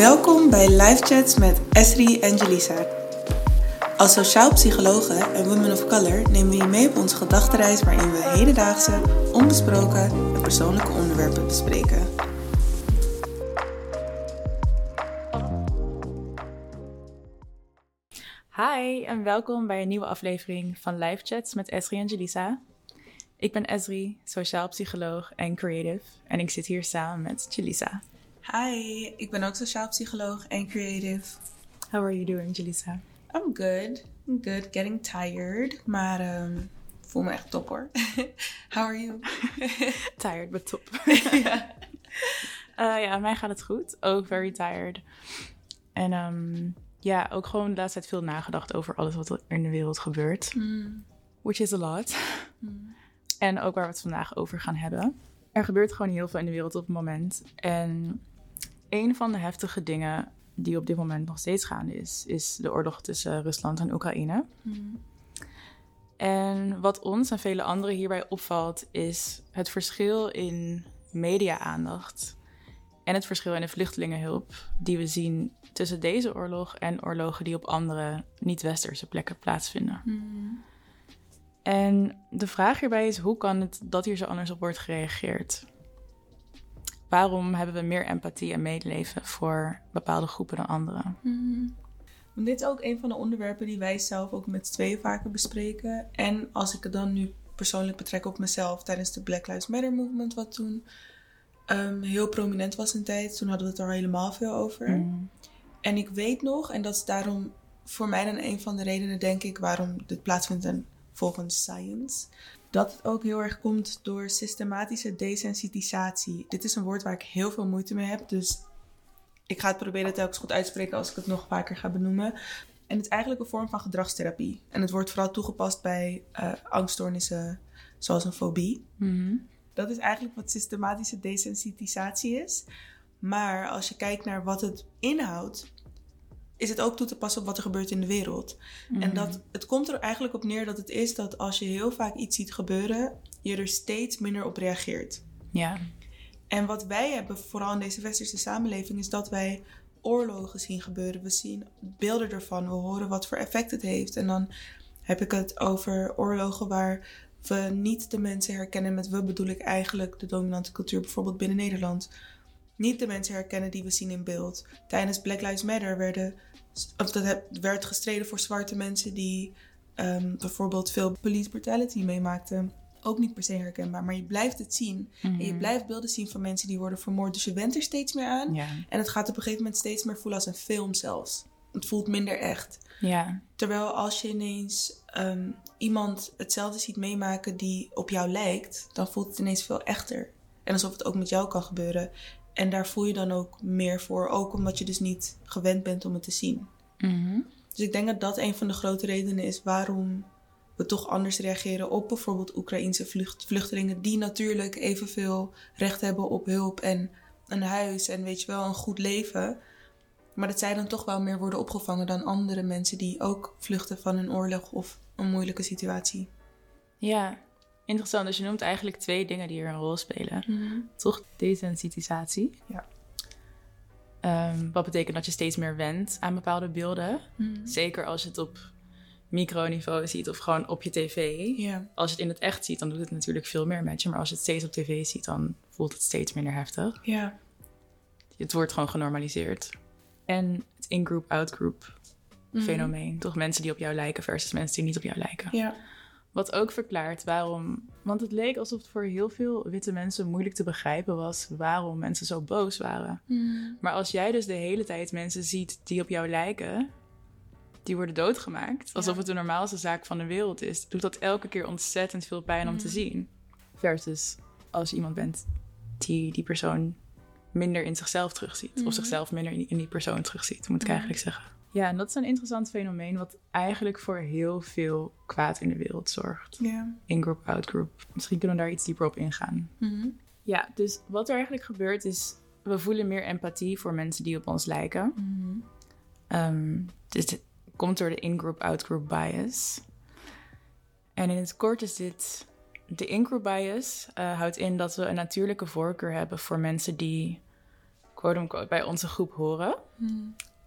Welkom bij Live Chats met Esri en Jelisa. Als sociaal psychologen en women of color nemen we je mee op onze gedachtenreis waarin we hedendaagse, onbesproken en persoonlijke onderwerpen bespreken. Hi en welkom bij een nieuwe aflevering van Live Chats met Esri en Jelisa. Ik ben Esri, sociaal psycholoog en creative en ik zit hier samen met Jelisa. Hi, ik ben ook sociaal psycholoog en creative. How are you doing, Jelisa? I'm good. I'm good. Getting tired. Maar ehm voel me echt top hoor. How are you? Tired, but top. ja. Eh, ja, mij gaat het goed. Ook very tired. En ehm, ja, ook gewoon de laatste tijd veel nagedacht over alles wat er in de wereld gebeurt. Mm, Which is a lot. mm, En ook waar we het vandaag over gaan hebben. Er gebeurt gewoon heel veel in de wereld op het moment. En een van de heftige dingen die op dit moment nog steeds gaande is, is de oorlog tussen Rusland en Oekraïne. mm. En wat ons en vele anderen hierbij opvalt, is het verschil in media-aandacht en het verschil in de vluchtelingenhulp die we zien tussen deze oorlog en oorlogen die op andere niet-westerse plekken plaatsvinden. Mm. En de vraag hierbij is: hoe kan het dat hier zo anders op wordt gereageerd? Waarom hebben we meer empathie en medeleven voor bepaalde groepen dan anderen? Mhm. Want Dit is ook een van de onderwerpen die wij zelf ook met z'n tweeën vaker bespreken. En als ik het dan nu persoonlijk betrek op mezelf tijdens de Black Lives Matter movement, wat toen ehm, heel prominent was in tijd, toen hadden we het er helemaal veel over. Mm. En ik weet nog, en dat is daarom voor mij dan een van de redenen, denk ik, waarom dit plaatsvindt en volgens science. Dat het ook heel erg komt door systematische desensitisatie. Dit is een woord waar ik heel veel moeite mee heb. Dus ik ga het proberen telkens goed uitspreken als ik het nog vaker ga benoemen. En het is eigenlijk een vorm van gedragstherapie. En het wordt vooral toegepast bij eh, angststoornissen zoals een fobie. Mhm. Dat is eigenlijk wat systematische desensitisatie is. Maar als je kijkt naar wat het inhoudt, is het ook toe te passen op wat er gebeurt in de wereld. En dat, het komt er eigenlijk op neer dat het is dat als je heel vaak iets ziet gebeuren, je er steeds minder op reageert. Ja. En wat wij hebben, vooral in deze westerse samenleving, is dat wij oorlogen zien gebeuren. We zien beelden ervan, we horen wat voor effect het heeft. En dan heb ik het over oorlogen waar we niet de mensen herkennen. Met we bedoel ik eigenlijk de dominante cultuur, bijvoorbeeld binnen Nederland. Niet de mensen herkennen die we zien in beeld. Tijdens Black Lives Matter werden, of dat werd gestreden voor zwarte mensen die ehm, bijvoorbeeld veel police brutality meemaakten. Ook niet per se herkenbaar, maar je blijft het zien. En je Mhm. blijft beelden zien van mensen die worden vermoord. Dus je went er steeds meer aan. Ja. En het gaat op een gegeven moment steeds meer voelen als een film zelfs. Het voelt minder echt. Ja. Terwijl als je ineens ehm, iemand hetzelfde ziet meemaken die op jou lijkt, dan voelt het ineens veel echter. En alsof het ook met jou kan gebeuren. En daar voel je dan ook meer voor. Ook omdat je dus niet gewend bent om het te zien. Mhm. Dus ik denk dat dat een van de grote redenen is waarom we toch anders reageren op bijvoorbeeld Oekraïense vlucht, vluchtelingen. Die natuurlijk evenveel recht hebben op hulp en een huis en weet je wel, een goed leven. Maar dat zij dan toch wel meer worden opgevangen dan andere mensen die ook vluchten van een oorlog of een moeilijke situatie. Ja. Interessant. Dus je noemt eigenlijk twee dingen die hier een rol spelen. Toch desensitisatie. Ja. Ehm, wat betekent dat je steeds meer wendt aan bepaalde beelden. Zeker als je het op microniveau ziet of gewoon op je tv. Ja. Als je het in het echt ziet, dan doet het natuurlijk veel meer met je. Maar als je het steeds op tv ziet, dan voelt het steeds minder heftig. Ja. Het wordt gewoon genormaliseerd. En het in-group, out-group Mhm. fenomeen. Toch mensen die op jou lijken versus mensen die niet op jou lijken. Ja. Wat ook verklaart waarom. Want het leek alsof het voor heel veel witte mensen moeilijk te begrijpen was waarom mensen zo boos waren. Maar als jij dus de hele tijd mensen ziet die op jou lijken, die worden doodgemaakt, alsof Ja. het de normaalste zaak van de wereld is, doet dat elke keer ontzettend veel pijn om te Mhm. zien. Versus als je iemand bent die die persoon minder in zichzelf terugziet, of zichzelf minder in die persoon terugziet, moet ik eigenlijk zeggen. Ja, en dat is een interessant fenomeen wat eigenlijk voor heel veel kwaad in de wereld zorgt. Ja. In-group, out-group. Misschien kunnen we daar iets dieper op ingaan. Mhm. Ja, dus wat er eigenlijk gebeurt is, we voelen meer empathie voor mensen die op ons lijken. Mhm. Ehm, dit komt door de in-group, out-group bias. En in het kort is dit... De in-group bias eh, houdt in dat we een natuurlijke voorkeur hebben voor mensen die quote-unquote, bij onze groep horen.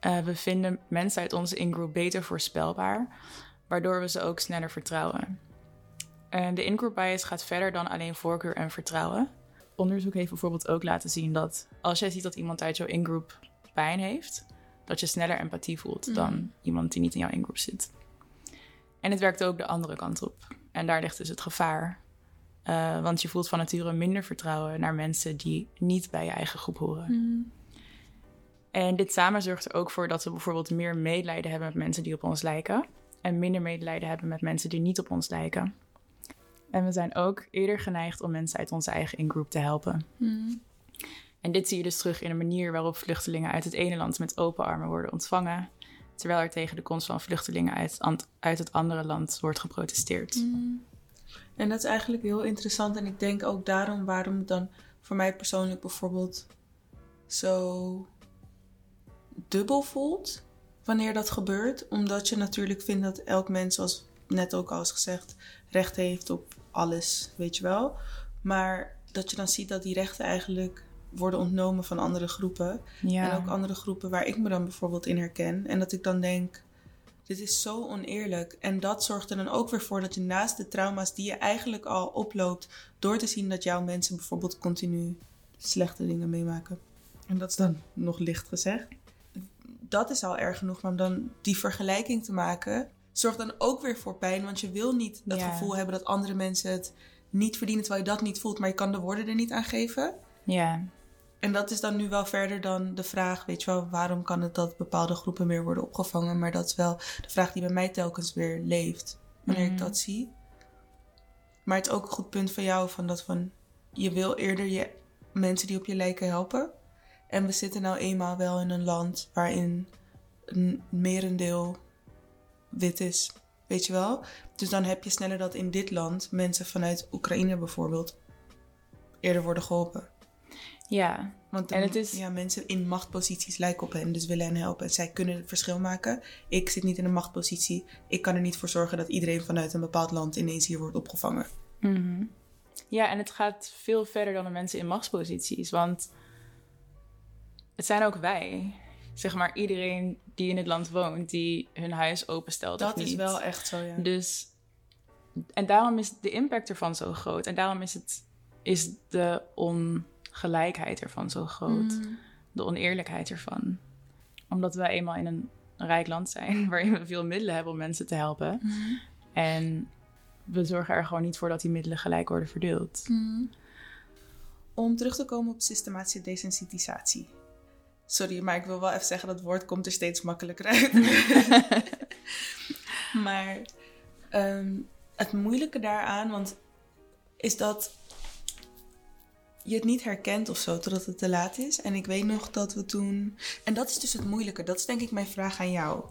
Uh, we vinden mensen uit onze ingroep beter voorspelbaar, waardoor we ze ook sneller vertrouwen. En de in-group bias gaat verder dan alleen voorkeur en vertrouwen. Onderzoek heeft bijvoorbeeld ook laten zien dat als jij ziet dat iemand uit jouw in-group pijn heeft, dat je sneller empathie voelt dan iemand die niet in jouw in-group zit. En het werkt ook de andere kant op. En daar ligt dus het gevaar. Uh, want je voelt van nature minder vertrouwen naar mensen die niet bij je eigen groep horen. Mm. En dit samen zorgt er ook voor dat we bijvoorbeeld meer medelijden hebben met mensen die op ons lijken. En minder medelijden hebben met mensen die niet op ons lijken. En we zijn ook eerder geneigd om mensen uit onze eigen in-group te helpen. Mm. En dit zie je dus terug in de manier waarop vluchtelingen uit het ene land met open armen worden ontvangen, terwijl er tegen de komst van vluchtelingen uit, uit het andere land wordt geprotesteerd. Mm. En dat is eigenlijk heel interessant. En ik denk ook daarom waarom het dan voor mij persoonlijk bijvoorbeeld zo dubbel voelt wanneer dat gebeurt. Omdat je natuurlijk vindt dat elk mens, zoals net ook al is gezegd, recht heeft op alles, weet je wel. Maar dat je dan ziet dat die rechten eigenlijk worden ontnomen van andere groepen. Ja. En ook andere groepen waar ik me dan bijvoorbeeld in herken. En dat ik dan denk, dit is zo oneerlijk. En dat zorgt er dan ook weer voor dat je naast de trauma's die je eigenlijk al oploopt, door te zien dat jouw mensen bijvoorbeeld continu slechte dingen meemaken. En dat is dan nog licht gezegd. Dat is al erg genoeg, maar om dan die vergelijking te maken, zorgt dan ook weer voor pijn. Want je wil niet dat Ja. gevoel hebben dat andere mensen het niet verdienen terwijl je dat niet voelt, maar je kan de woorden er niet aan geven. Ja, En dat is dan nu wel verder dan de vraag, weet je wel, waarom kan het dat bepaalde groepen meer worden opgevangen? Maar dat is wel de vraag die bij mij telkens weer leeft, wanneer ik Mhm. dat zie. Maar het is ook een goed punt van jou, van dat van, je wil eerder je mensen die op je lijken helpen. En we zitten nou eenmaal wel in een land waarin een merendeel wit is, weet je wel? Dus dan heb je sneller dat in dit land mensen vanuit Oekraïne bijvoorbeeld eerder worden geholpen. ja, Want En het is- ja, mensen in machtposities lijken op hen, dus willen hen helpen. En zij kunnen het verschil maken. Ik zit niet in een machtpositie. Ik kan er niet voor zorgen dat iedereen vanuit een bepaald land ineens hier wordt opgevangen. Mhm. Ja, en het gaat veel verder dan de mensen in machtsposities. Want het zijn ook wij. Zeg maar iedereen die in het land woont, die hun huis openstelt. of Dat is niet. wel echt zo, ja. Dus. En daarom is de impact ervan zo groot. En daarom is, het, is de ongelijkheid ervan zo groot. Mm. De oneerlijkheid ervan. Omdat wij eenmaal in een rijk land zijn, waarin we veel middelen hebben om mensen te helpen. Mhm. En we zorgen er gewoon niet voor dat die middelen gelijk worden verdeeld. Mhm. Om terug te komen op systematische desensitisatie. Sorry, maar ik wil wel even zeggen dat woord komt er steeds makkelijker uit. maar ehm, het moeilijke daaraan, want is dat je het niet herkent of zo totdat het te laat is. En ik weet nog dat we toen. En dat is dus het moeilijke. Dat is denk ik mijn vraag aan jou.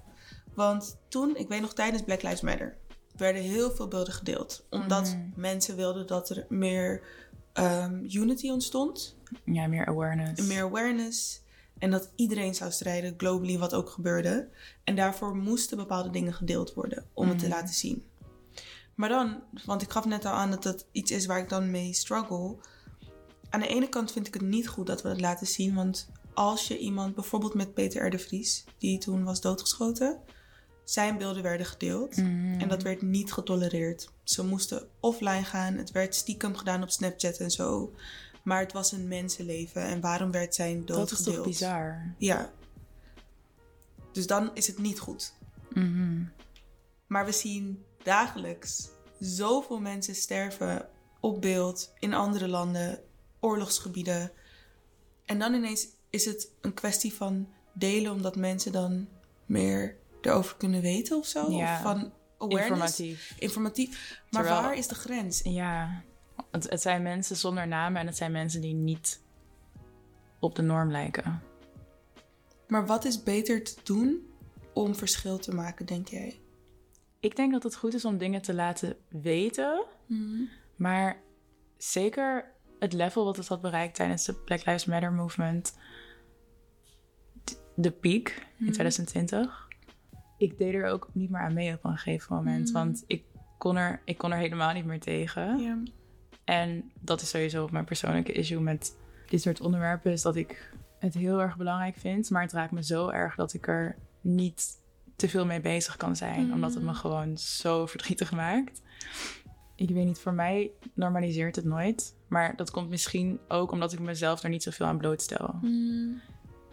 Want toen, ik weet nog tijdens Black Lives Matter, werden heel veel beelden gedeeld. Omdat Mhm. mensen wilden dat er meer ehm, unity ontstond. Ja, meer awareness. Meer awareness. En dat iedereen zou strijden, globally, wat ook gebeurde. En daarvoor moesten bepaalde dingen gedeeld worden om het te Mhm. laten zien. Maar dan, want ik gaf net al aan dat dat iets is waar ik dan mee struggle. Aan de ene kant vind ik het niet goed dat we het laten zien. Want als je iemand, bijvoorbeeld met Peter R. de Vries, die toen was doodgeschoten, zijn beelden werden gedeeld. Mhm. En dat werd niet getolereerd. Ze moesten offline gaan. Het werd stiekem gedaan op Snapchat en zo. Maar het was een mensenleven. En waarom werd zijn dood Dat is gedeeld? toch bizar? Ja. Dus dan is het niet goed. Mhm. Maar we zien dagelijks zoveel mensen sterven op beeld in andere landen, oorlogsgebieden. En dan ineens is het een kwestie van delen omdat mensen dan meer erover kunnen weten of zo. Ja. Of van awareness. Informatief. Informatief. Maar Terwijl- waar is de grens? Ja, het, het zijn mensen zonder namen en het zijn mensen die niet op de norm lijken. Maar wat is beter te doen om verschil te maken, denk jij? Ik denk dat het goed is om dingen te laten weten, maar zeker het level wat het had bereikt tijdens de Black Lives Matter movement, de piek in 2020. Ik deed er ook niet meer aan mee op een gegeven moment, Mm. want ik kon, er, ik kon er helemaal niet meer tegen. Ja. En dat is sowieso mijn persoonlijke issue met dit soort onderwerpen. Is dat ik het heel erg belangrijk vind, maar het raakt me zo erg dat ik er niet te veel mee bezig kan zijn, Mm. omdat het me gewoon zo verdrietig maakt. Ik weet niet, voor mij normaliseert het nooit, maar dat komt misschien ook omdat ik mezelf er niet zoveel aan blootstel. Mm.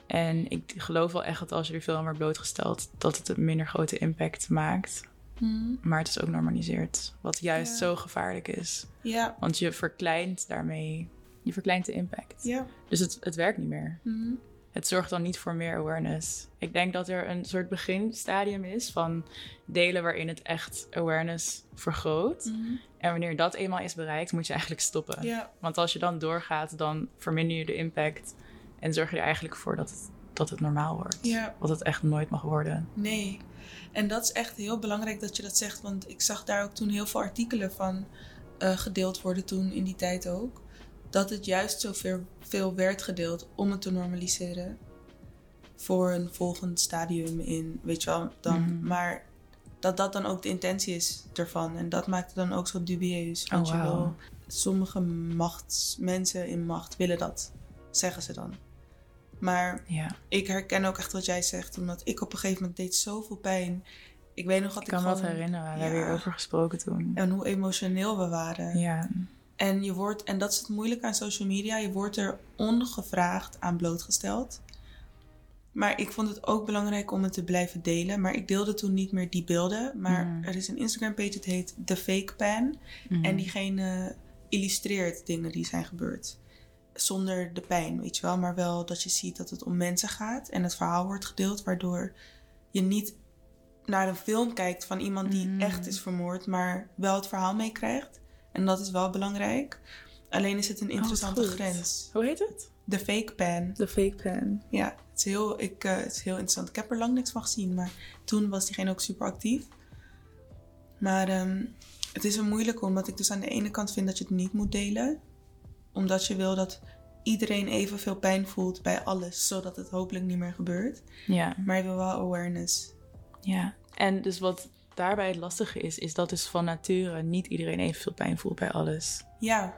En ik geloof wel echt dat als je er veel aan wordt blootgesteld, dat het een minder grote impact maakt. Mm. Maar het is ook normaliseerd, wat juist zo gevaarlijk is. Ja, Want je verkleint daarmee, je verkleint de impact. ja. Dus het, het werkt niet meer. Mm. Het zorgt dan niet voor meer awareness. Ik denk dat er een soort beginstadium is van delen waarin het echt awareness vergroot. Mm. En wanneer dat eenmaal is bereikt, moet je eigenlijk stoppen. Ja, Want als je dan doorgaat, dan verminder je de impact. En zorg je er eigenlijk voor dat het, dat het normaal wordt. Wat het echt nooit mag worden. Nee. En dat is echt heel belangrijk dat je dat zegt. Want ik zag daar ook toen heel veel artikelen van eh, gedeeld worden toen in die tijd ook. Dat het juist zoveel veel werd gedeeld om het te normaliseren. Voor een volgend stadium in, weet je wel, dan. Mhm. Maar dat dat dan ook de intentie is ervan. En dat maakt het dan ook zo dubieus. Want Oh, je wauw. wil, sommige machtsmensen in macht willen dat, zeggen ze dan. Maar Ja, ik herken ook echt wat jij zegt, omdat ik op een gegeven moment deed zoveel pijn. Ik weet nog dat ik ik, kan gewoon... dat herinneren. We Ja. hebben hierover gesproken toen. En hoe emotioneel we waren. Ja, En je wordt, en dat is het moeilijke aan social media, je wordt er ongevraagd aan blootgesteld. Maar ik vond het ook belangrijk om het te blijven delen. Maar ik deelde toen niet meer die beelden. Maar Mhm. er is een Instagram page, het heet The Fake Pan. Mhm. En diegene illustreert dingen die zijn gebeurd. Zonder de pijn, weet je wel. Maar wel dat je ziet dat het om mensen gaat. En het verhaal wordt gedeeld. Waardoor je niet naar een film kijkt van iemand die Mm. echt is vermoord. Maar wel het verhaal meekrijgt. En dat is wel belangrijk. Alleen is het een interessante Oh, goed. grens. Hoe heet het? De fake pan. De fake pen. Ja, het is, heel, ik, eh, het is heel interessant. Ik heb er lang niks van gezien, maar toen was diegene ook super actief. Maar ehm, het is een moeilijke, omdat ik dus aan de ene kant vind dat je het niet moet delen. Omdat je wil dat iedereen evenveel pijn voelt bij alles, zodat het hopelijk niet meer gebeurt. Ja. Maar je wil wel awareness. Ja, en dus wat daarbij het lastige is, is dat dus van nature niet iedereen evenveel pijn voelt bij alles. Ja,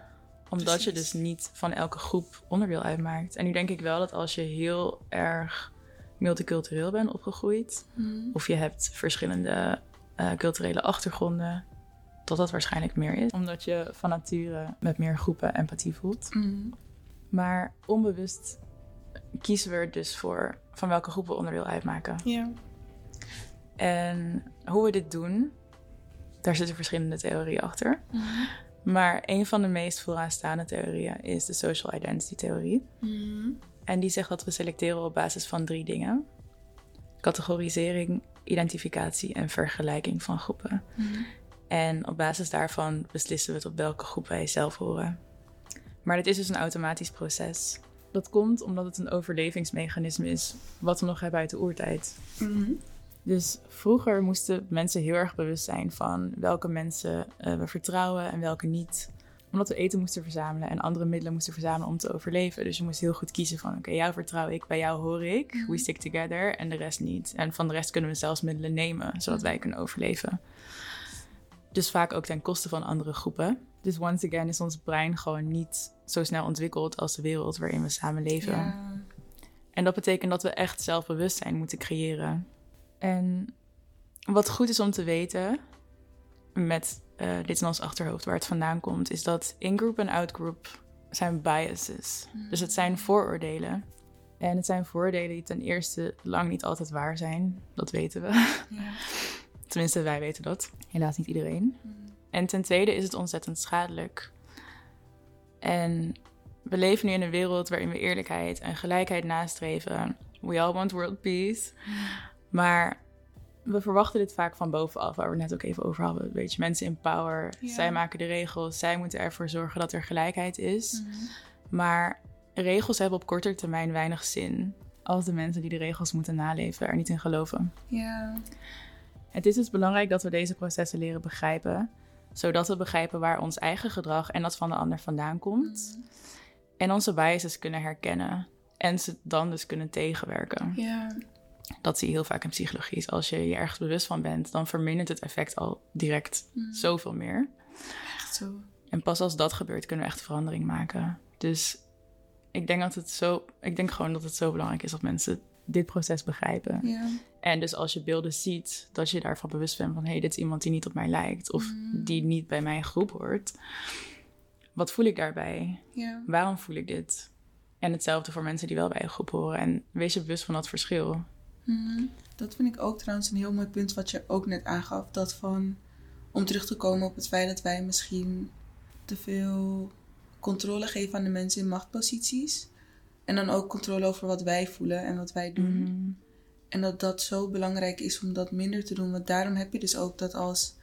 Omdat je dus niet van elke groep onderdeel uitmaakt. En nu denk ik wel dat als je heel erg multicultureel bent opgegroeid, of je hebt verschillende eh, culturele achtergronden, dat dat waarschijnlijk meer is. Omdat je van nature met meer groepen empathie voelt. Mhm. Maar onbewust kiezen we er dus voor van welke groep we onderdeel uitmaken. ja. En hoe we dit doen, daar zitten verschillende theorieën achter. Maar een van de meest vooraanstaande theorieën is de social identity theorie. Mhm. En die zegt dat we selecteren op basis van drie dingen: categorisering, identificatie en vergelijking van groepen. Mhm. En op basis daarvan beslissen we tot welke groep wij zelf horen. Maar dit is dus een automatisch proces. Dat komt omdat het een overlevingsmechanisme is wat we nog hebben uit de oertijd. Mhm. Dus vroeger moesten mensen heel erg bewust zijn van welke mensen eh, we vertrouwen en welke niet. Omdat we eten moesten verzamelen en andere middelen moesten verzamelen om te overleven. Dus je moest heel goed kiezen van oké, jou vertrouw ik, bij jou hoor ik. We stick together en de rest niet. En van de rest kunnen we zelfs middelen nemen, zodat wij kunnen overleven. Dus vaak ook ten koste van andere groepen. Dus once again is ons brein gewoon niet zo snel ontwikkeld als de wereld waarin we samen leven. Ja. En dat betekent dat we echt zelfbewustzijn moeten creëren. En wat goed is om te weten, met eh, dit in ons achterhoofd waar het vandaan komt, is dat in-group en out-group zijn biases. Dus het zijn vooroordelen. En het zijn vooroordelen die ten eerste lang niet altijd waar zijn. Dat weten we. Ja. Tenminste, wij weten dat. Helaas niet iedereen. En ten tweede is het ontzettend schadelijk. En we leven nu in een wereld waarin we eerlijkheid en gelijkheid nastreven. We all want world peace. Maar we verwachten dit vaak van bovenaf, waar we het net ook even over hadden. Weet je, mensen in power, Ja. zij maken de regels, zij moeten ervoor zorgen dat er gelijkheid is. Mhm. Maar regels hebben op korte termijn weinig zin als de mensen die de regels moeten naleven er niet in geloven. Ja. Het is dus belangrijk dat we deze processen leren begrijpen, zodat we begrijpen waar ons eigen gedrag en dat van de ander vandaan komt. En onze biases kunnen herkennen en ze dan dus kunnen tegenwerken. Ja. Dat zie je heel vaak in psychologie. Als je je ergens bewust van bent, dan vermindert het effect al direct zoveel meer. Echt zo. En pas als dat gebeurt, kunnen we echt verandering maken. Dus ik denk dat het zo. Ik denk gewoon dat het zo belangrijk is dat mensen dit proces begrijpen. Ja. En dus als je beelden ziet, dat je daarvan bewust bent van hé, hey, dit is iemand die niet op mij lijkt of die niet bij mijn groep hoort. Wat voel ik daarbij? Ja. Waarom voel ik dit? En hetzelfde voor mensen die wel bij een groep horen. En wees je bewust van dat verschil. Mhm. Dat vind ik ook trouwens een heel mooi punt wat je ook net aangaf. Dat van, om terug te komen op het feit dat wij misschien te veel controle geven aan de mensen in machtposities. En dan ook controle over wat wij voelen en wat wij doen. Mhm. En dat dat zo belangrijk is om dat minder te doen. Want daarom heb je dus ook dat als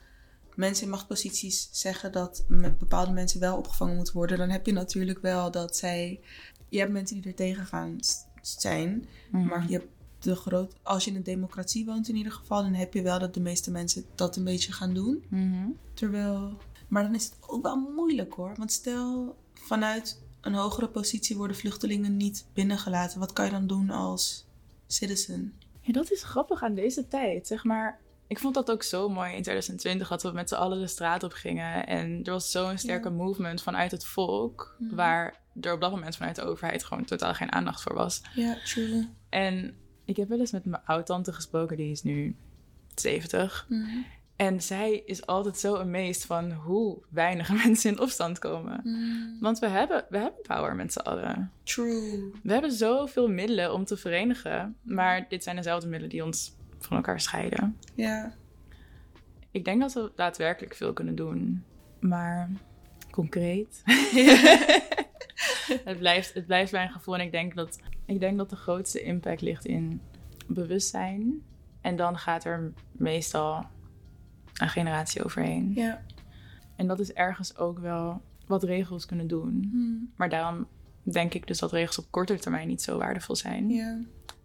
mensen in machtposities zeggen dat met bepaalde mensen wel opgevangen moeten worden, dan heb je natuurlijk wel dat zij. Je hebt mensen die er tegen gaan zijn. Mhm. Maar je hebt de groot. Als je in een democratie woont in ieder geval, dan heb je wel dat de meeste mensen dat een beetje gaan doen. Mhm. Terwijl. Maar dan is het ook wel moeilijk hoor. Want stel vanuit een hogere positie worden vluchtelingen niet binnengelaten. Wat kan je dan doen als citizen? Ja, dat is grappig aan deze tijd. Zeg maar, ik vond dat ook zo mooi in 2020 dat we met z'n allen de straat op gingen. En er was zo'n sterke Ja. movement vanuit het volk, Mhm. waar er op dat moment vanuit de overheid gewoon totaal geen aandacht voor was. Ja, true. En ik heb wel eens met mijn oud-tante gesproken, die is nu 70. Mhm. En zij is altijd zo amazed van hoe weinig mensen in opstand komen. Mhm. Want we hebben, we hebben power met z'n allen. True. We hebben zoveel middelen om te verenigen. Maar dit zijn dezelfde middelen die ons van elkaar scheiden. Ja. Ik denk dat we daadwerkelijk veel kunnen doen. Maar concreet. het, blijft, het blijft mijn gevoel. En ik denk, dat, ik denk dat de grootste impact ligt in bewustzijn. En dan gaat er meestal een generatie overheen. Ja. En dat is ergens ook wel wat regels kunnen doen. Mhm. Maar daarom denk ik dus dat regels op korte termijn niet zo waardevol zijn. Ja.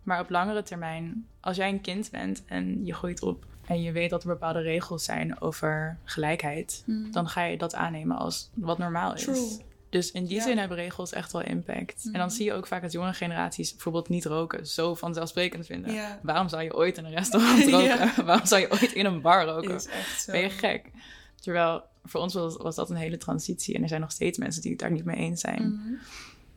Maar op langere termijn, als jij een kind bent en je groeit op en je weet dat er bepaalde regels zijn over gelijkheid, Mhm. dan ga je dat aannemen als wat normaal is. True. Dus in die Ja. zin hebben regels echt wel impact. En dan Mhm. zie je ook vaak dat jonge generaties bijvoorbeeld niet roken zo vanzelfsprekend vinden. Ja. Waarom zou je ooit in een restaurant roken? Waarom zou je ooit in een bar roken? Is echt zo. Ben je gek? Terwijl voor ons was, was dat een hele transitie. En er zijn nog steeds mensen die het daar niet mee eens zijn. Mhm.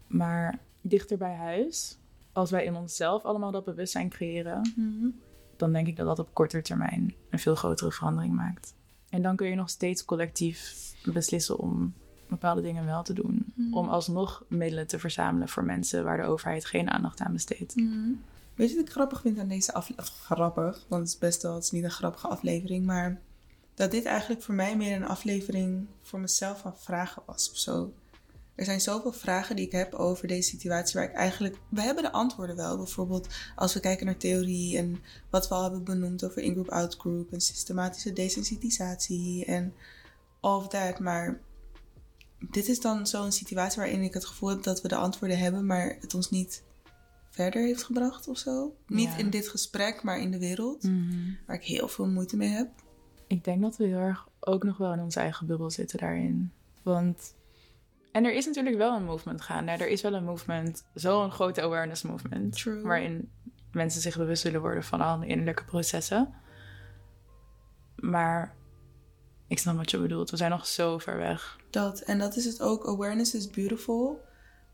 Maar dichter bij huis, als wij in onszelf allemaal dat bewustzijn creëren, Mhm. dan denk ik dat dat op korte termijn een veel grotere verandering maakt. En dan kun je nog steeds collectief beslissen om bepaalde dingen wel te doen. Mhm. Om alsnog middelen te verzamelen voor mensen waar de overheid geen aandacht aan besteedt. Mhm. Weet je wat ik grappig vind aan deze aflevering? Grappig, want het is best wel, het is niet een grappige aflevering, maar dat dit eigenlijk voor mij meer een aflevering voor mezelf van vragen was of zo. Er zijn zoveel vragen die ik heb over deze situatie waar ik eigenlijk... We hebben de antwoorden wel. Bijvoorbeeld als we kijken naar theorie en wat we al hebben benoemd over in-group, out-group en systematische desensitisatie en all of that. Maar dit is dan zo'n situatie waarin ik het gevoel heb dat we de antwoorden hebben, maar het ons niet verder heeft gebracht of zo. Niet Ja. in dit gesprek, maar in de wereld. Waar ik heel veel moeite mee heb. Ik denk dat we heel erg ook nog wel in onze eigen bubbel zitten daarin. Want. En er is natuurlijk wel een movement gaande. Er is wel een movement, zo'n grote awareness movement. True. Waarin mensen zich bewust willen worden van al de innerlijke processen. Maar ik snap wat je bedoelt. We zijn nog zo ver weg. Dat, en dat is het ook. Awareness is beautiful.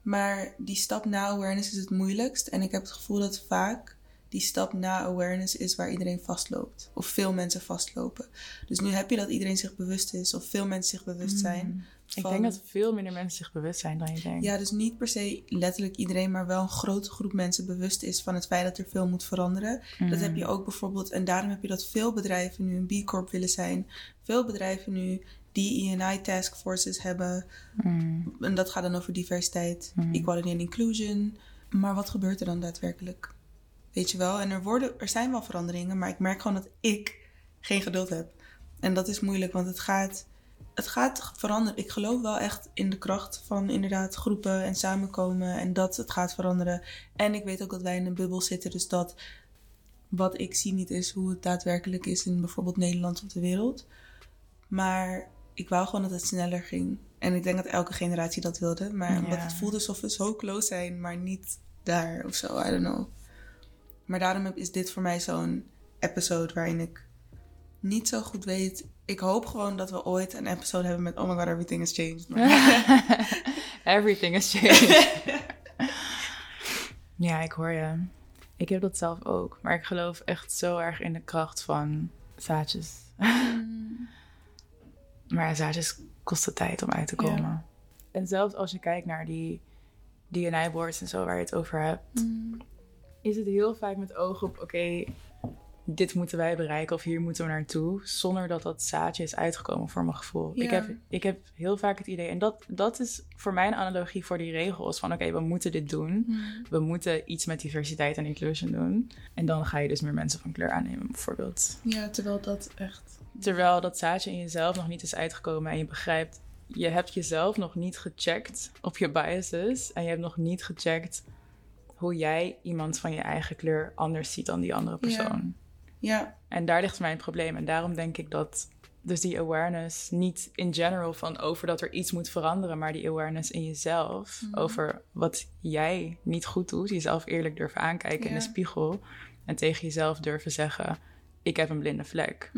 Maar die stap na awareness is het moeilijkst. En ik heb het gevoel dat vaak die stap na awareness is waar iedereen vastloopt. Of veel mensen vastlopen. Dus nu heb je dat iedereen zich bewust is. Of veel mensen zich bewust zijn. Mm. Ik van- denk dat veel minder mensen zich bewust zijn dan je denkt. Ja, dus niet per se letterlijk iedereen, maar wel een grote groep mensen bewust is van het feit dat er veel moet veranderen. Dat Mm. heb je ook bijvoorbeeld, en daarom heb je dat veel bedrijven nu een B Corp willen zijn. Veel bedrijven nu die E&I taskforces hebben. Mm. En dat gaat dan over diversiteit, equality en inclusion. Maar wat gebeurt er dan daadwerkelijk? Weet je wel? En er, worden, er zijn wel veranderingen, maar ik merk gewoon dat ik geen geduld heb. En dat is moeilijk, want het gaat, het gaat veranderen. Ik geloof wel echt in de kracht van inderdaad groepen en samenkomen en dat het gaat veranderen. En ik weet ook dat wij in een bubbel zitten, dus dat wat ik zie niet is hoe het daadwerkelijk is in bijvoorbeeld Nederland of de wereld. Maar ik wou gewoon dat het sneller ging. En ik denk dat elke generatie dat wilde. Maar omdat Ja. het voelde alsof we zo close zijn, maar niet daar of zo. I don't know. Maar daarom is dit voor mij zo'n episode waarin ik niet zo goed weet. Ik hoop gewoon dat we ooit een episode hebben met Oh my god, everything has changed. Everything is changed. Ja, ik hoor je. Ik heb dat zelf ook. Maar ik geloof echt zo erg in de kracht van zaadjes. maar zaadjes kosten tijd om uit te komen. Ja. En zelfs als je kijkt naar die DNA-boards en zo waar je het over hebt, is het heel vaak met oog op: oké, dit moeten wij bereiken of hier moeten we naartoe, zonder dat dat zaadje is uitgekomen voor mijn gevoel. Ja. Ik, heb, ik heb heel vaak het idee, en dat, dat is voor mij een analogie voor die regels: van oké, we moeten dit doen. We moeten iets met diversiteit en inclusion doen. En dan ga je dus meer mensen van kleur aannemen, bijvoorbeeld. Ja, terwijl dat echt. Terwijl dat zaadje in jezelf nog niet is uitgekomen en je begrijpt, je hebt jezelf nog niet gecheckt op je biases en je hebt nog niet gecheckt hoe jij iemand van je eigen kleur anders ziet dan die andere persoon. Ja, En daar ligt mijn probleem. En daarom denk ik dat dus die awareness niet in general van over dat er iets moet veranderen, maar die awareness in jezelf over wat jij niet goed doet, jezelf eerlijk durven aankijken in de spiegel en tegen jezelf durven zeggen: ik heb een blinde vlek.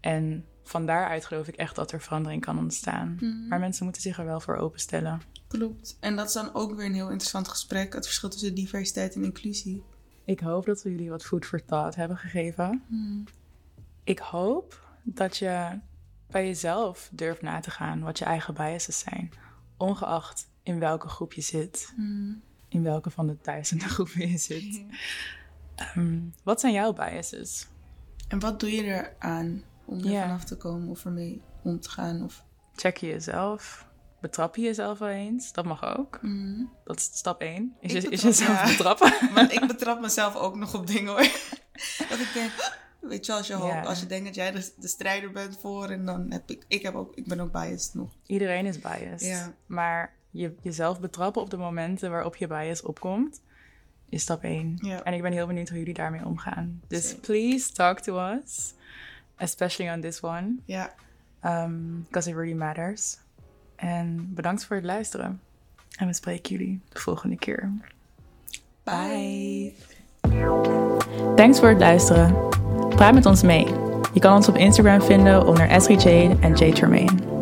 En van daaruit geloof ik echt dat er verandering kan ontstaan. Maar mensen moeten zich er wel voor openstellen. klopt. En dat is dan ook weer een heel interessant gesprek. Het verschil tussen diversiteit en inclusie. Ik hoop dat we jullie wat food for thought hebben gegeven. Ik hoop dat je bij jezelf durft na te gaan wat je eigen biases zijn. Ongeacht in welke groep je zit. In welke van de duizenden groepen je zit. Ehm, wat zijn jouw biases? En wat doe je eraan om er Ja. vanaf te komen of ermee om te gaan? Of... Check je jezelf? Betrap je jezelf wel eens? Dat mag ook. Dat is stap 1. Is, je, jezelf ja. betrappen? Maar ik betrap mezelf ook nog op dingen hoor. dat ik denk, weet je, als je, Ja. als je denkt dat jij de, de strijder bent voor en dan heb ik, ik, heb ook, ik ben ook biased nog. Iedereen is biased. Ja. Maar je, jezelf betrappen op de momenten waarop je bias opkomt, is stap 1. Ja. En ik ben heel benieuwd hoe jullie daarmee omgaan. Dus Same. please talk to us. Especially on this one. Ja, Because it really matters. En bedankt voor het luisteren. En we spreken jullie de volgende keer. bye. Thanks voor het luisteren. Praat met ons mee. Je kan ons op Instagram vinden onder Esri Jade en Jade Tremaine.